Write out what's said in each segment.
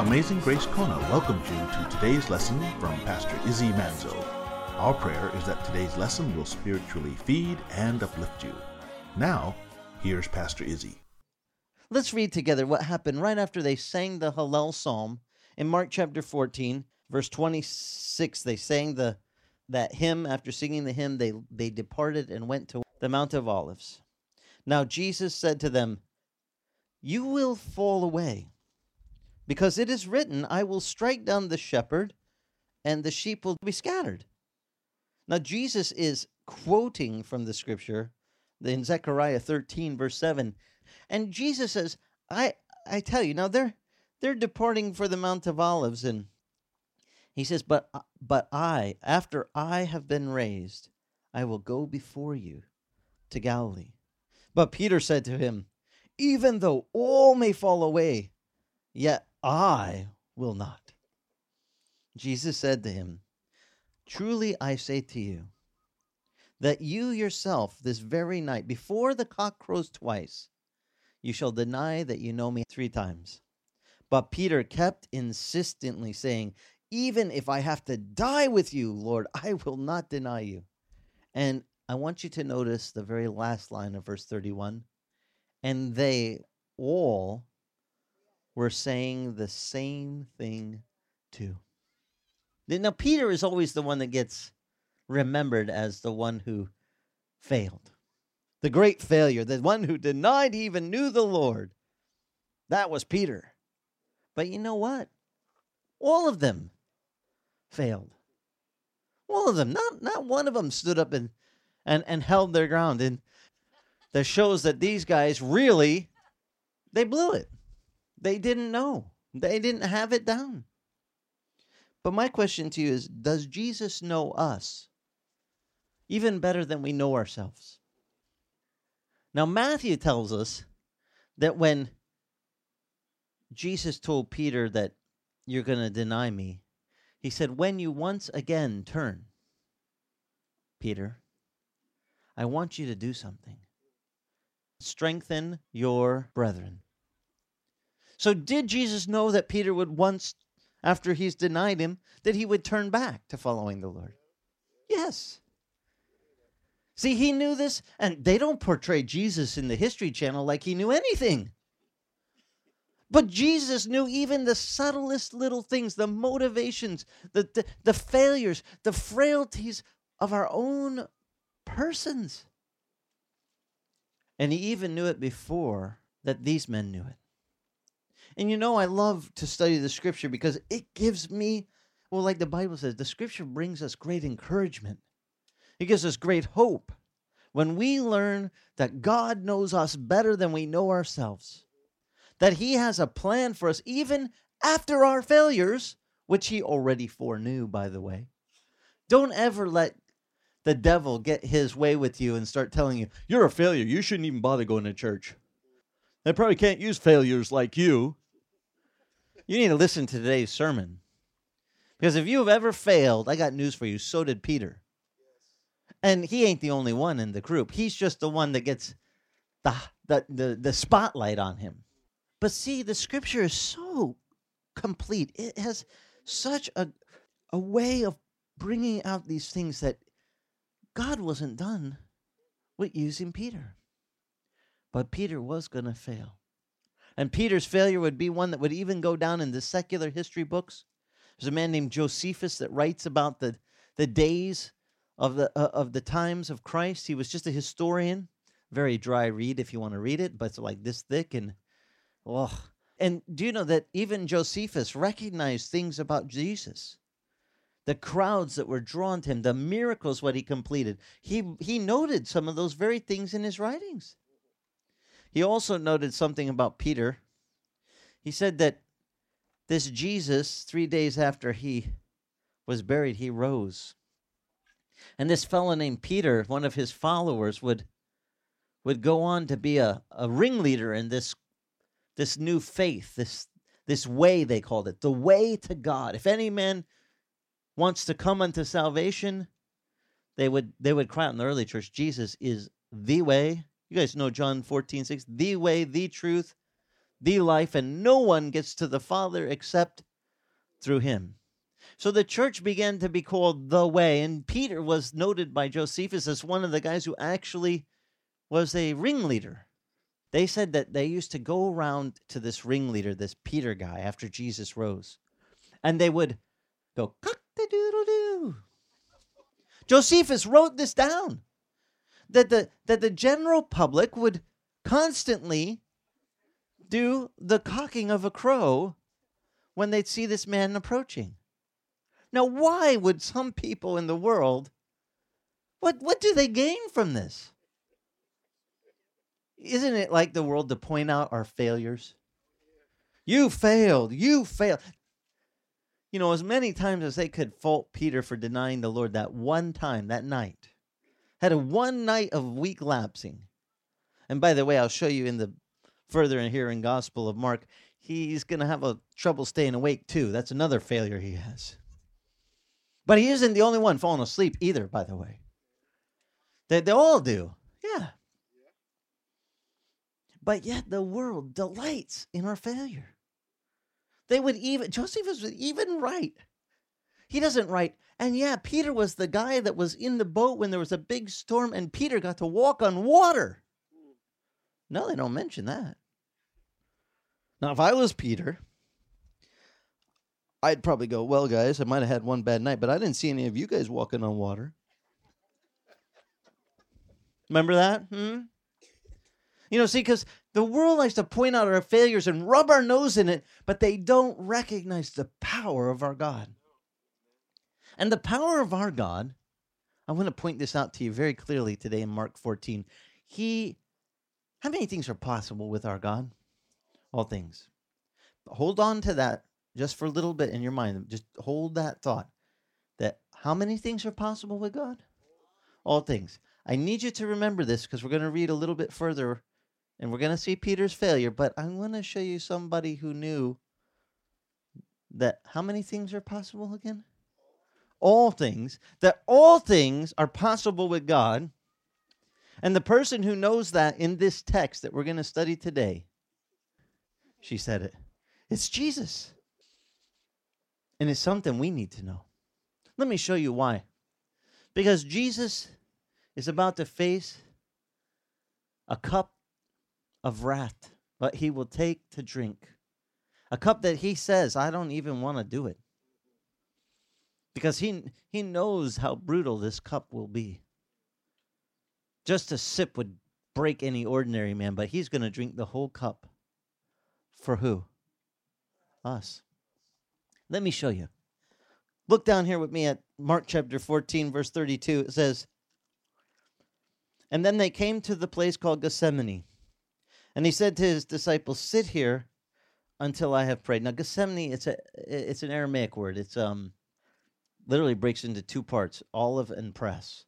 Amazing Grace Kona welcomes you to today's lesson from Pastor Izzy Manzo. Our prayer is that today's lesson will spiritually feed and uplift you. Now, here's Pastor Izzy. Let's read together what happened right after they sang the Hallel psalm in Mark chapter 14, verse 26. They sang the that hymn. After singing the hymn, they they departed and went to the Mount of Olives. Now Jesus said to them, "You will fall away, because it is written, I will strike down the shepherd, and the sheep will be scattered." Now Jesus is quoting from the scripture in Zechariah 13 verse 7 and Jesus says, I I tell you, now they're they're departing for the Mount of Olives and he says, "But but I, after I have been raised, I will go before you to Galilee." But Peter said to him, "Even though all may fall away, yet I will not." Jesus said to him, "Truly I say to you, that you yourself this very night before the cock crows twice, you shall deny that you know me three times. But Peter kept insistently saying, Even if I have to die with you, Lord, I will not deny you. And I want you to notice the very last line of verse 31. And they all were saying the same thing too. Now, Peter is always the one that gets remembered as the one who failed the great failure, the one who denied he even knew the Lord. That was Peter. But you know what? All of them failed. All of them. Not not one of them stood up and and, and held their ground. And that shows that these guys really they blew it. They didn't know. They didn't have it down. But my question to you is Does Jesus know us even better than we know ourselves? Now, Matthew tells us that when Jesus told Peter that you're going to deny me, he said, When you once again turn, Peter, I want you to do something. Strengthen your brethren. So, did Jesus know that Peter would once, after he's denied him, that he would turn back to following the Lord? Yes. See, he knew this, and they don't portray Jesus in the History Channel like he knew anything. But Jesus knew even the subtlest little things, the motivations, the, the, the failures, the frailties of our own persons. And he even knew it before that these men knew it. And you know, I love to study the scripture because it gives me, well, like the Bible says, the scripture brings us great encouragement. It gives us great hope when we learn that God knows us better than we know ourselves, that He has a plan for us even after our failures, which He already foreknew, by the way. Don't ever let the devil get his way with you and start telling you, you're a failure. You shouldn't even bother going to church. They probably can't use failures like you. You need to listen to today's sermon. Because if you have ever failed, I got news for you. So did Peter. And he ain't the only one in the group. He's just the one that gets the the the, the spotlight on him. But see, the scripture is so complete. It has such a a way of bringing out these things that God wasn't done with using Peter. But Peter was going to fail. And Peter's failure would be one that would even go down in the secular history books. There's a man named Josephus that writes about the, the days of the uh, of the times of Christ. He was just a historian, very dry read if you want to read it, but it's like this thick and oh. And do you know that even Josephus recognized things about Jesus? The crowds that were drawn to him, the miracles what he completed. He he noted some of those very things in his writings. He also noted something about Peter. He said that this Jesus, 3 days after he was buried, he rose. And this fellow named Peter, one of his followers, would would go on to be a, a ringleader in this this new faith, this this way they called it, the way to God. If any man wants to come unto salvation, they would they would cry out in the early church, Jesus is the way. You guys know John 14, 6, the way, the truth, the life, and no one gets to the Father except through him. So the church began to be called the way, and Peter was noted by Josephus as one of the guys who actually was a ringleader. They said that they used to go around to this ringleader, this Peter guy, after Jesus rose, and they would go cock the doodle doo. Josephus wrote this down that the that the general public would constantly do the cocking of a crow when they'd see this man approaching. Now, why would some people in the world what what do they gain from this? Isn't it like the world to point out our failures? You failed. You failed. You know, as many times as they could fault Peter for denying the Lord that one time, that night, had a one night of weak lapsing. And by the way, I'll show you in the further in here in Gospel of Mark, he's going to have a trouble staying awake too. That's another failure he has. But he isn't the only one falling asleep either, by the way. They, they all do. Yeah. But yet the world delights in our failure. They would even, Josephus was even right. He doesn't write, and yeah, Peter was the guy that was in the boat when there was a big storm, and Peter got to walk on water. No, they don't mention that. Now, if I was Peter, I'd probably go, Well, guys, I might have had one bad night, but I didn't see any of you guys walking on water. Remember that? Hmm? You know, see, because the world likes to point out our failures and rub our nose in it, but they don't recognize the power of our God. And the power of our God, I want to point this out to you very clearly today in Mark 14. He, how many things are possible with our God? All things. Hold on to that just for a little bit in your mind. Just hold that thought that how many things are possible with God? All things. I need you to remember this because we're going to read a little bit further and we're going to see Peter's failure, but I want to show you somebody who knew that how many things are possible again? All things. That all things are possible with God. And the person who knows that in this text that we're going to study today, she said it. It's Jesus. And it's something we need to know. Let me show you why. Because Jesus is about to face a cup of wrath, but he will take to drink. A cup that he says, I don't even want to do it. Because he, he knows how brutal this cup will be. Just a sip would break any ordinary man, but he's going to drink the whole cup. For who? Us. Let me show you. Look down here with me at Mark chapter 14, verse 32. It says, And then they came to the place called Gethsemane. And he said to his disciples, Sit here until I have prayed. Now, Gethsemane, it's a it's an Aramaic word. It's um literally breaks into two parts, olive and press.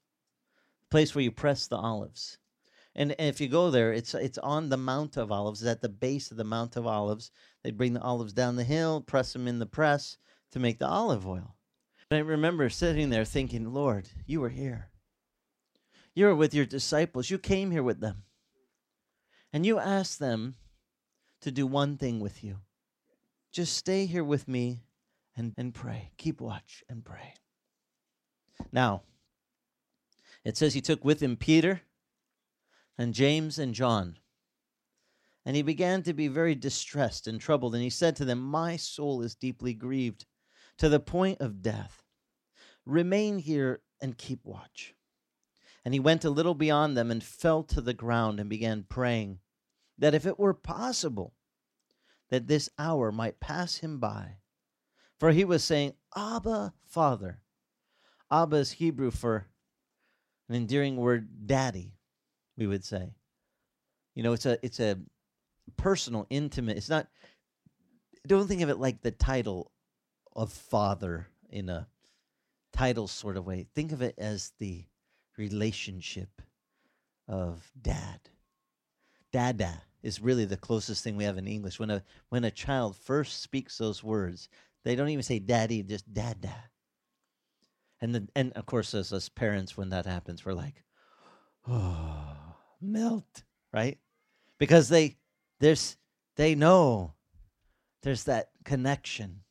Place where you press the olives. And, and if you go there, it's it's on the Mount of Olives, at the base of the Mount of Olives. They'd bring the olives down the hill, press them in the press to make the olive oil. And I remember sitting there thinking, Lord, you were here. You were with your disciples. You came here with them. And you asked them to do one thing with you. Just stay here with me and, and pray. Keep watch and pray. Now, it says he took with him Peter and James and John. And he began to be very distressed and troubled. And he said to them, My soul is deeply grieved to the point of death. Remain here and keep watch. And he went a little beyond them and fell to the ground and began praying that if it were possible, that this hour might pass him by. For he was saying, Abba, Father. Abba is Hebrew for an endearing word, daddy, we would say. You know, it's a it's a personal, intimate. It's not. Don't think of it like the title of father in a title sort of way. Think of it as the relationship of dad. Dada is really the closest thing we have in English. When a when a child first speaks those words, they don't even say daddy, just dada. And and of course as us parents when that happens, we're like, oh melt, right? Because they there's They know there's that connection.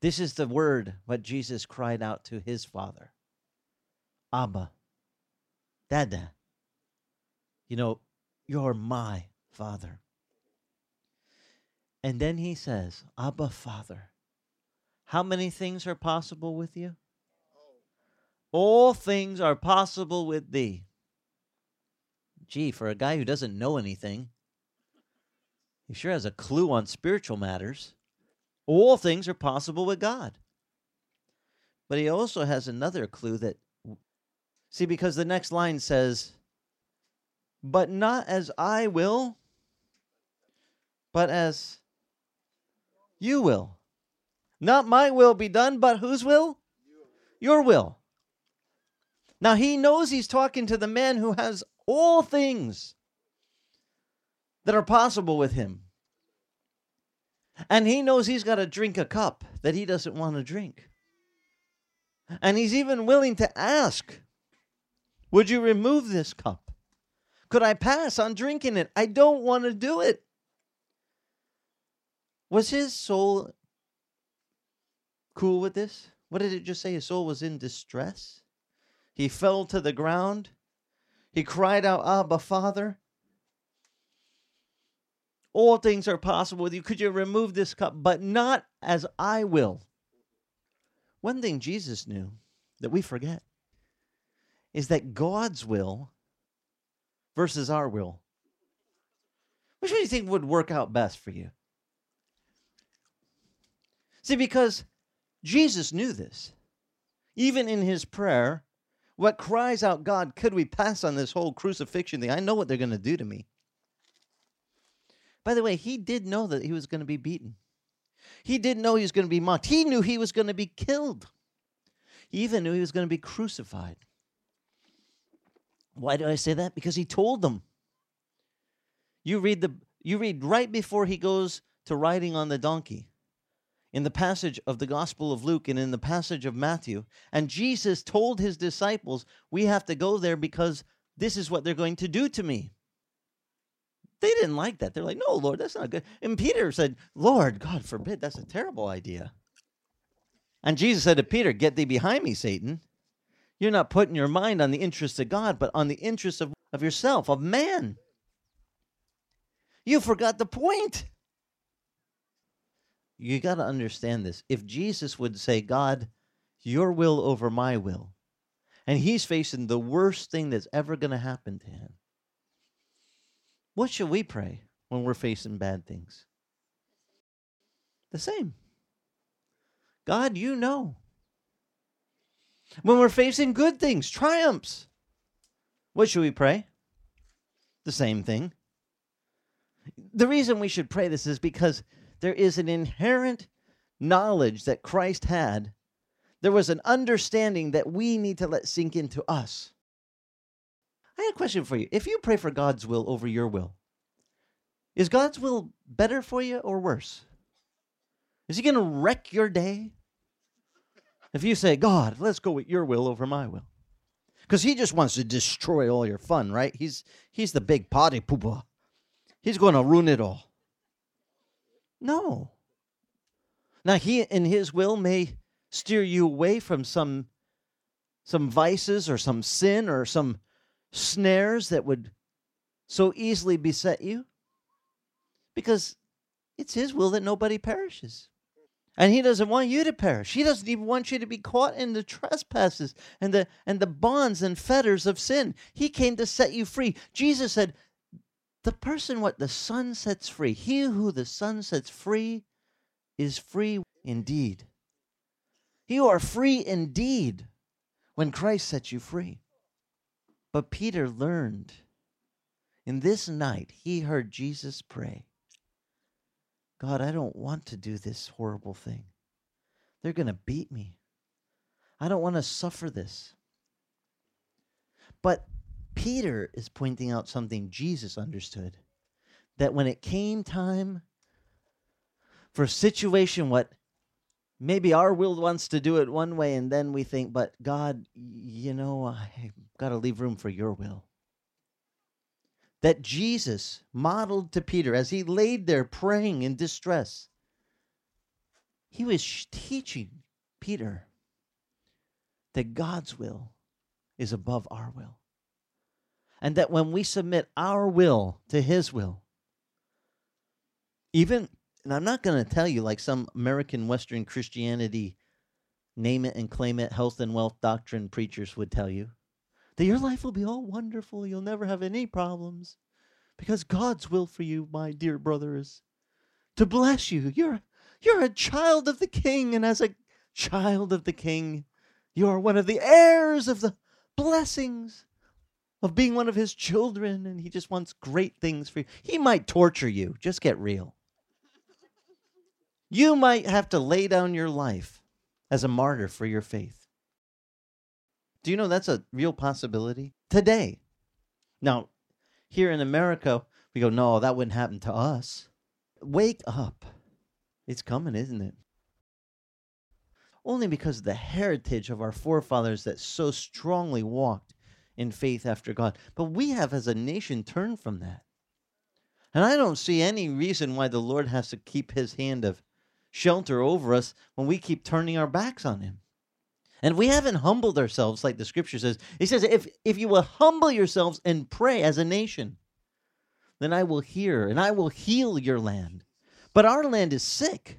This is the word what Jesus cried out to his father Abba, Dada. You know, you're my father. And then he says, Abba, Father. How many things are possible with you? All things are possible with thee. Gee, for a guy who doesn't know anything, he sure has a clue on spiritual matters. All things are possible with God. But he also has another clue that, see, because the next line says, But not as I will, but as you will. Not my will be done, but whose will? Your will. Now he knows he's talking to the man who has all things that are possible with him. And he knows he's got to drink a cup that he doesn't want to drink. And he's even willing to ask, Would you remove this cup? Could I pass on drinking it? I don't want to do it. Was his soul cool with this? What did it just say? His soul was in distress. He fell to the ground. He cried out, Abba, Father. All things are possible with you. Could you remove this cup? But not as I will. One thing Jesus knew that we forget is that God's will versus our will. Which one do you think would work out best for you? See, because Jesus knew this. Even in his prayer, what cries out, God, could we pass on this whole crucifixion thing? I know what they're going to do to me. By the way, he did know that he was going to be beaten. He didn't know he was going to be mocked. He knew he was going to be killed. He even knew he was going to be crucified. Why do I say that? Because he told them. You read the you read right before he goes to riding on the donkey in the passage of the Gospel of Luke and in the passage of Matthew. And Jesus told his disciples, We have to go there because this is what they're going to do to me. They didn't like that. They're like, No, Lord, that's not good. And Peter said, Lord, God forbid, that's a terrible idea. And Jesus said to Peter, Get thee behind me, Satan. You're not putting your mind on the interests of God, but on the interests of, of yourself, of man. You forgot the point. You got to understand this. If Jesus would say, God, your will over my will, and he's facing the worst thing that's ever going to happen to him, what should we pray when we're facing bad things? The same. God, you know. When we're facing good things, triumphs, what should we pray? The same thing. The reason we should pray this is because there is an inherent knowledge that Christ had. There was an understanding that we need to let sink into us. I had a question for you. If you pray for God's will over your will, is God's will better for you or worse? Is he going to wreck your day? If you say, God, let's go with your will over my will. Because he just wants to destroy all your fun, right? He's he's the big potty pooper. He's going to ruin it all. No. Now he in his will may steer you away from some some vices or some sin or some snares that would so easily beset you because it's his will that nobody perishes. And he doesn't want you to perish. He doesn't even want you to be caught in the trespasses and the and the bonds and fetters of sin. He came to set you free. Jesus said, the person what the son sets free, he who the son sets free is free indeed. You are free indeed when Christ sets you free. But Peter learned in this night, he heard Jesus pray God, I don't want to do this horrible thing. They're going to beat me. I don't want to suffer this. But Peter is pointing out something Jesus understood that when it came time for a situation, what maybe our will wants to do it one way, and then we think, but God, you know, I've got to leave room for your will. that Jesus modeled to Peter as he laid there praying in distress. He was teaching Peter that God's will is above our will. And that when we submit our will to his will, even, and I'm not going to tell you like some American Western Christianity name it and claim it health and wealth doctrine preachers would tell you that your life will be all wonderful. You'll never have any problems because God's will for you, my dear brother, is to bless you. You're, you're a child of the king, and as a child of the king, you are one of the heirs of the blessings of being one of his children, and he just wants great things for you. He might torture you. Just get real. You might have to lay down your life as a martyr for your faith. Do you know that's a real possibility today? Now, here in America, we go, no, that wouldn't happen to us. Wake up. It's coming, isn't it? Only because of the heritage of our forefathers that so strongly walked in faith after God. But we have, as a nation, turned from that. And I don't see any reason why the Lord has to keep his hand of shelter over us when we keep turning our backs on him. And we haven't humbled ourselves like the scripture says. He says, if, if you will humble yourselves and pray as a nation, then I will hear and I will heal your land. But our land is sick.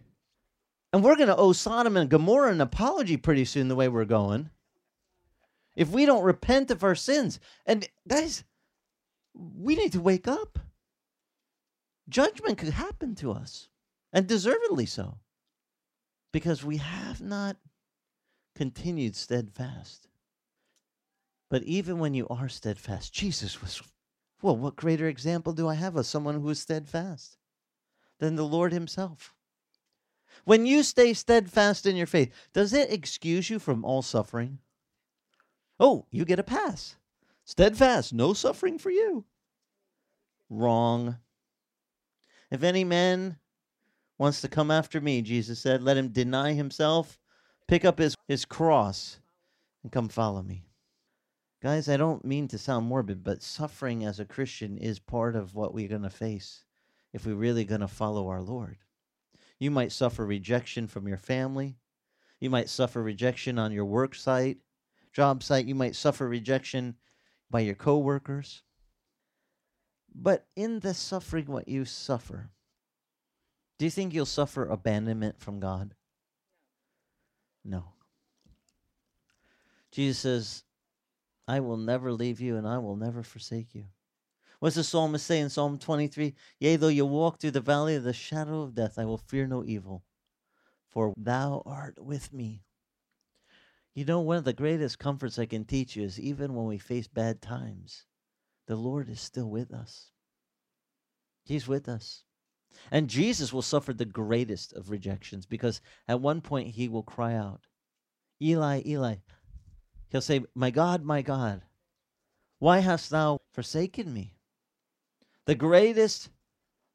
And we're going to owe Sodom and Gomorrah an apology pretty soon, the way we're going. If we don't repent of our sins. And guys, we need to wake up. Judgment could happen to us, and deservedly so, because we have not continued steadfast. But even when you are steadfast, Jesus was, well, what greater example do I have of someone who is steadfast than the Lord Himself? When you stay steadfast in your faith, does it excuse you from all suffering? Oh, you get a pass. Steadfast, no suffering for you. Wrong. If any man wants to come after me, Jesus said, let him deny himself, pick up his, his cross, and come follow me. Guys, I don't mean to sound morbid, but suffering as a Christian is part of what we're going to face if we're really going to follow our Lord. You might suffer rejection from your family. You might suffer rejection on your work site, job site. You might suffer rejection by your coworkers. But in the suffering, what you suffer, do you think you'll suffer abandonment from God? No. Jesus says, I will never leave you and I will never forsake you. What's the psalmist say in Psalm 23? Yea, though you walk through the valley of the shadow of death, I will fear no evil, for thou art with me. You know, one of the greatest comforts I can teach you is even when we face bad times, the Lord is still with us. He's with us. And Jesus will suffer the greatest of rejections because at one point he will cry out, Eli, Eli. He'll say, My God, my God, why hast thou forsaken me? The greatest,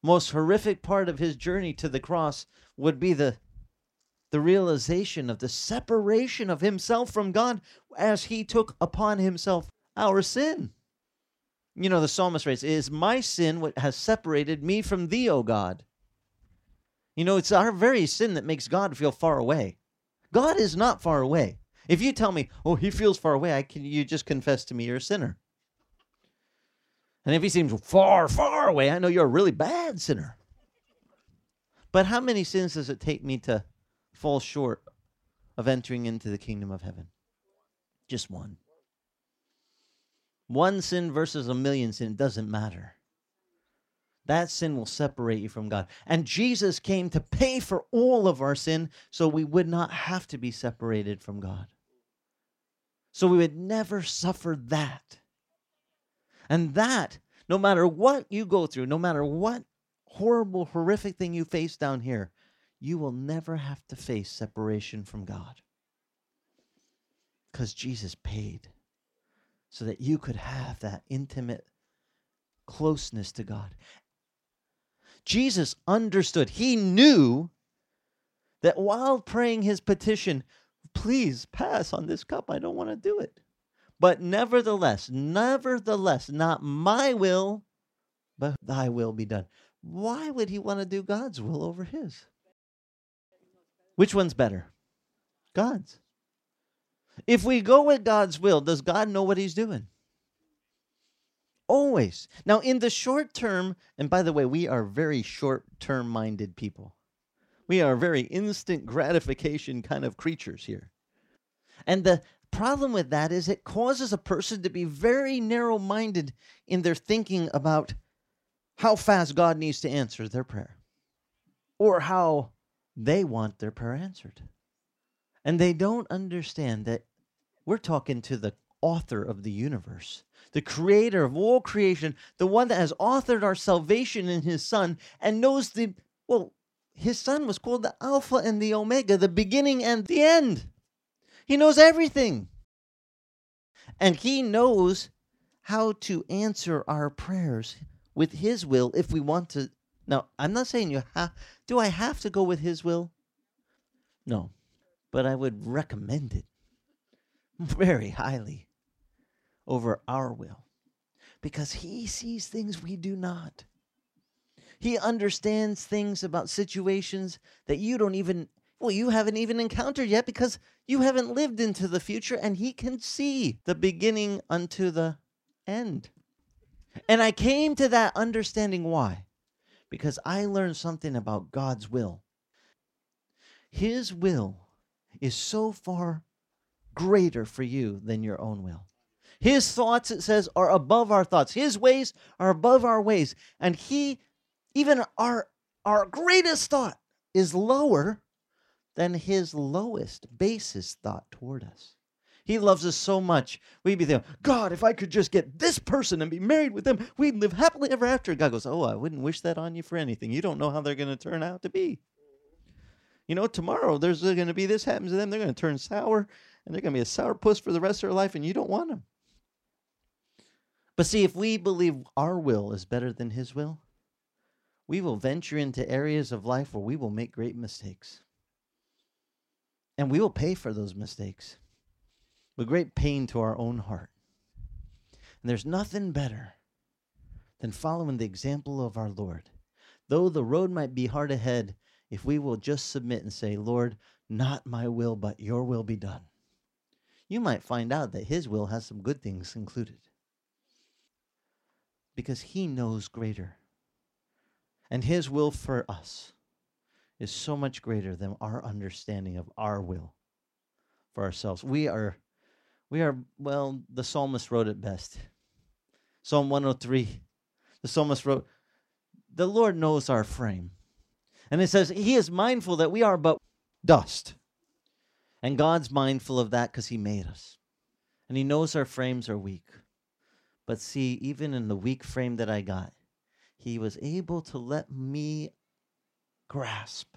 most horrific part of his journey to the cross would be the, the realization of the separation of himself from God as he took upon himself our sin. You know, the psalmist writes, It is my sin what has separated me from thee, O God. You know, it's our very sin that makes God feel far away. God is not far away. If you tell me, oh, he feels far away, I can you just confess to me you're a sinner. And if he seems far, far away, I know you're a really bad sinner. But how many sins does it take me to fall short of entering into the kingdom of heaven? Just one. One sin versus a million sin doesn't matter. That sin will separate you from God. And Jesus came to pay for all of our sin so we would not have to be separated from God. So we would never suffer that. And that, no matter what you go through, no matter what horrible, horrific thing you face down here, you will never have to face separation from God. Because Jesus paid so that you could have that intimate closeness to God. Jesus understood, he knew that while praying his petition, please pass on this cup, I don't want to do it. But nevertheless, nevertheless, not my will, but thy will be done. Why would he want to do God's will over his? Which one's better? God's. If we go with God's will, does God know what he's doing? Always. Now, in the short term, and by the way, we are very short term minded people. We are very instant gratification kind of creatures here. And the problem with that is it causes a person to be very narrow minded in their thinking about how fast God needs to answer their prayer or how they want their prayer answered. And they don't understand that we're talking to the author of the universe, the creator of all creation, the one that has authored our salvation in his son and knows the, well, his son was called the Alpha and the Omega, the beginning and the end. He knows everything. And he knows how to answer our prayers with his will if we want to. Now, I'm not saying you have, do I have to go with his will? No, but I would recommend it very highly over our will because he sees things we do not. He understands things about situations that you don't even, well, you haven't even encountered yet because you haven't lived into the future and he can see the beginning unto the end. And I came to that understanding why? Because I learned something about God's will. His will is so far greater for you than your own will. His thoughts, it says, are above our thoughts. His ways are above our ways. And He, even our, our greatest thought, is lower than His lowest, basest thought toward us. He loves us so much. We'd be there, God, if I could just get this person and be married with them, we'd live happily ever after. God goes, Oh, I wouldn't wish that on you for anything. You don't know how they're going to turn out to be. You know, tomorrow there's uh, going to be this happens to them. They're going to turn sour and they're going to be a sourpuss for the rest of their life, and you don't want them. But see, if we believe our will is better than His will, we will venture into areas of life where we will make great mistakes. And we will pay for those mistakes with great pain to our own heart. And there's nothing better than following the example of our Lord. Though the road might be hard ahead, if we will just submit and say, Lord, not my will, but your will be done, you might find out that his will has some good things included. Because he knows greater. And his will for us is so much greater than our understanding of our will for ourselves. We are we are, well, the psalmist wrote it best. Psalm 103, the psalmist wrote, The Lord knows our frame. And it says, He is mindful that we are but dust. And God's mindful of that because He made us. And He knows our frames are weak. But see, even in the weak frame that I got, He was able to let me grasp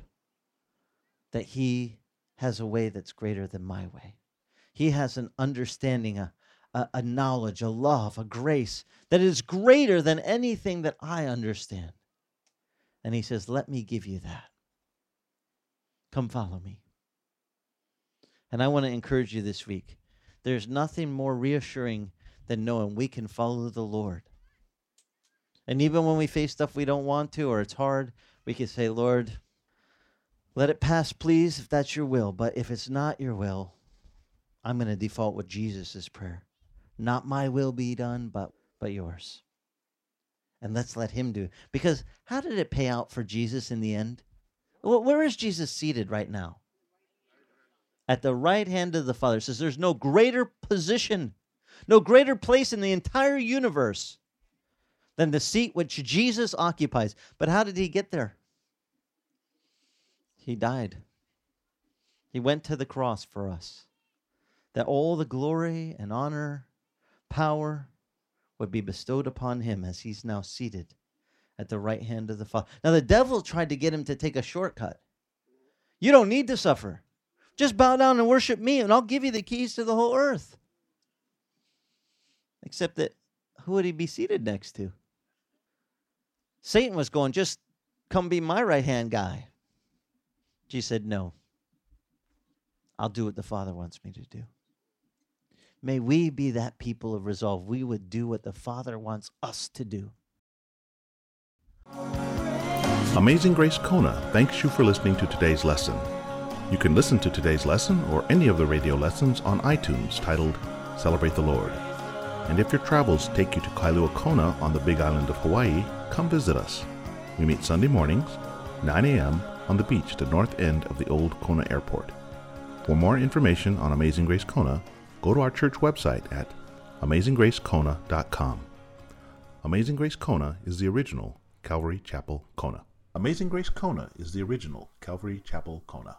that He has a way that's greater than my way. He has an understanding, a, a, a knowledge, a love, a grace that is greater than anything that I understand. And he says, Let me give you that. Come follow me. And I want to encourage you this week. There's nothing more reassuring than knowing we can follow the Lord. And even when we face stuff we don't want to or it's hard, we can say, Lord, let it pass, please, if that's your will. But if it's not your will, I'm going to default with Jesus' prayer. Not my will be done, but but yours. And let's let him do it. Because how did it pay out for Jesus in the end? Well, where is Jesus seated right now? At the right hand of the Father. It says there's no greater position, no greater place in the entire universe than the seat which Jesus occupies. But how did he get there? He died. He went to the cross for us that all the glory and honor, power would be bestowed upon him as he's now seated at the right hand of the Father. Now, the devil tried to get him to take a shortcut. You don't need to suffer. Just bow down and worship me, and I'll give you the keys to the whole earth. Except that who would he be seated next to? Satan was going, just come be my right hand guy. Jesus said, No. I'll do what the Father wants me to do. May we be that people of resolve. We would do what the Father wants us to do. Amazing Grace Kona thanks you for listening to today's lesson. You can listen to today's lesson or any of the radio lessons on iTunes titled Celebrate the Lord. And if your travels take you to Kailua Kona on the big island of Hawaii, come visit us. We meet Sunday mornings, 9 a.m., on the beach at the north end of the old Kona Airport. For more information on Amazing Grace Kona, go to our church website at amazinggracekona.com. Amazing Grace Kona is the original Calvary Chapel Kona. Amazing Grace Kona is the original Calvary Chapel Kona.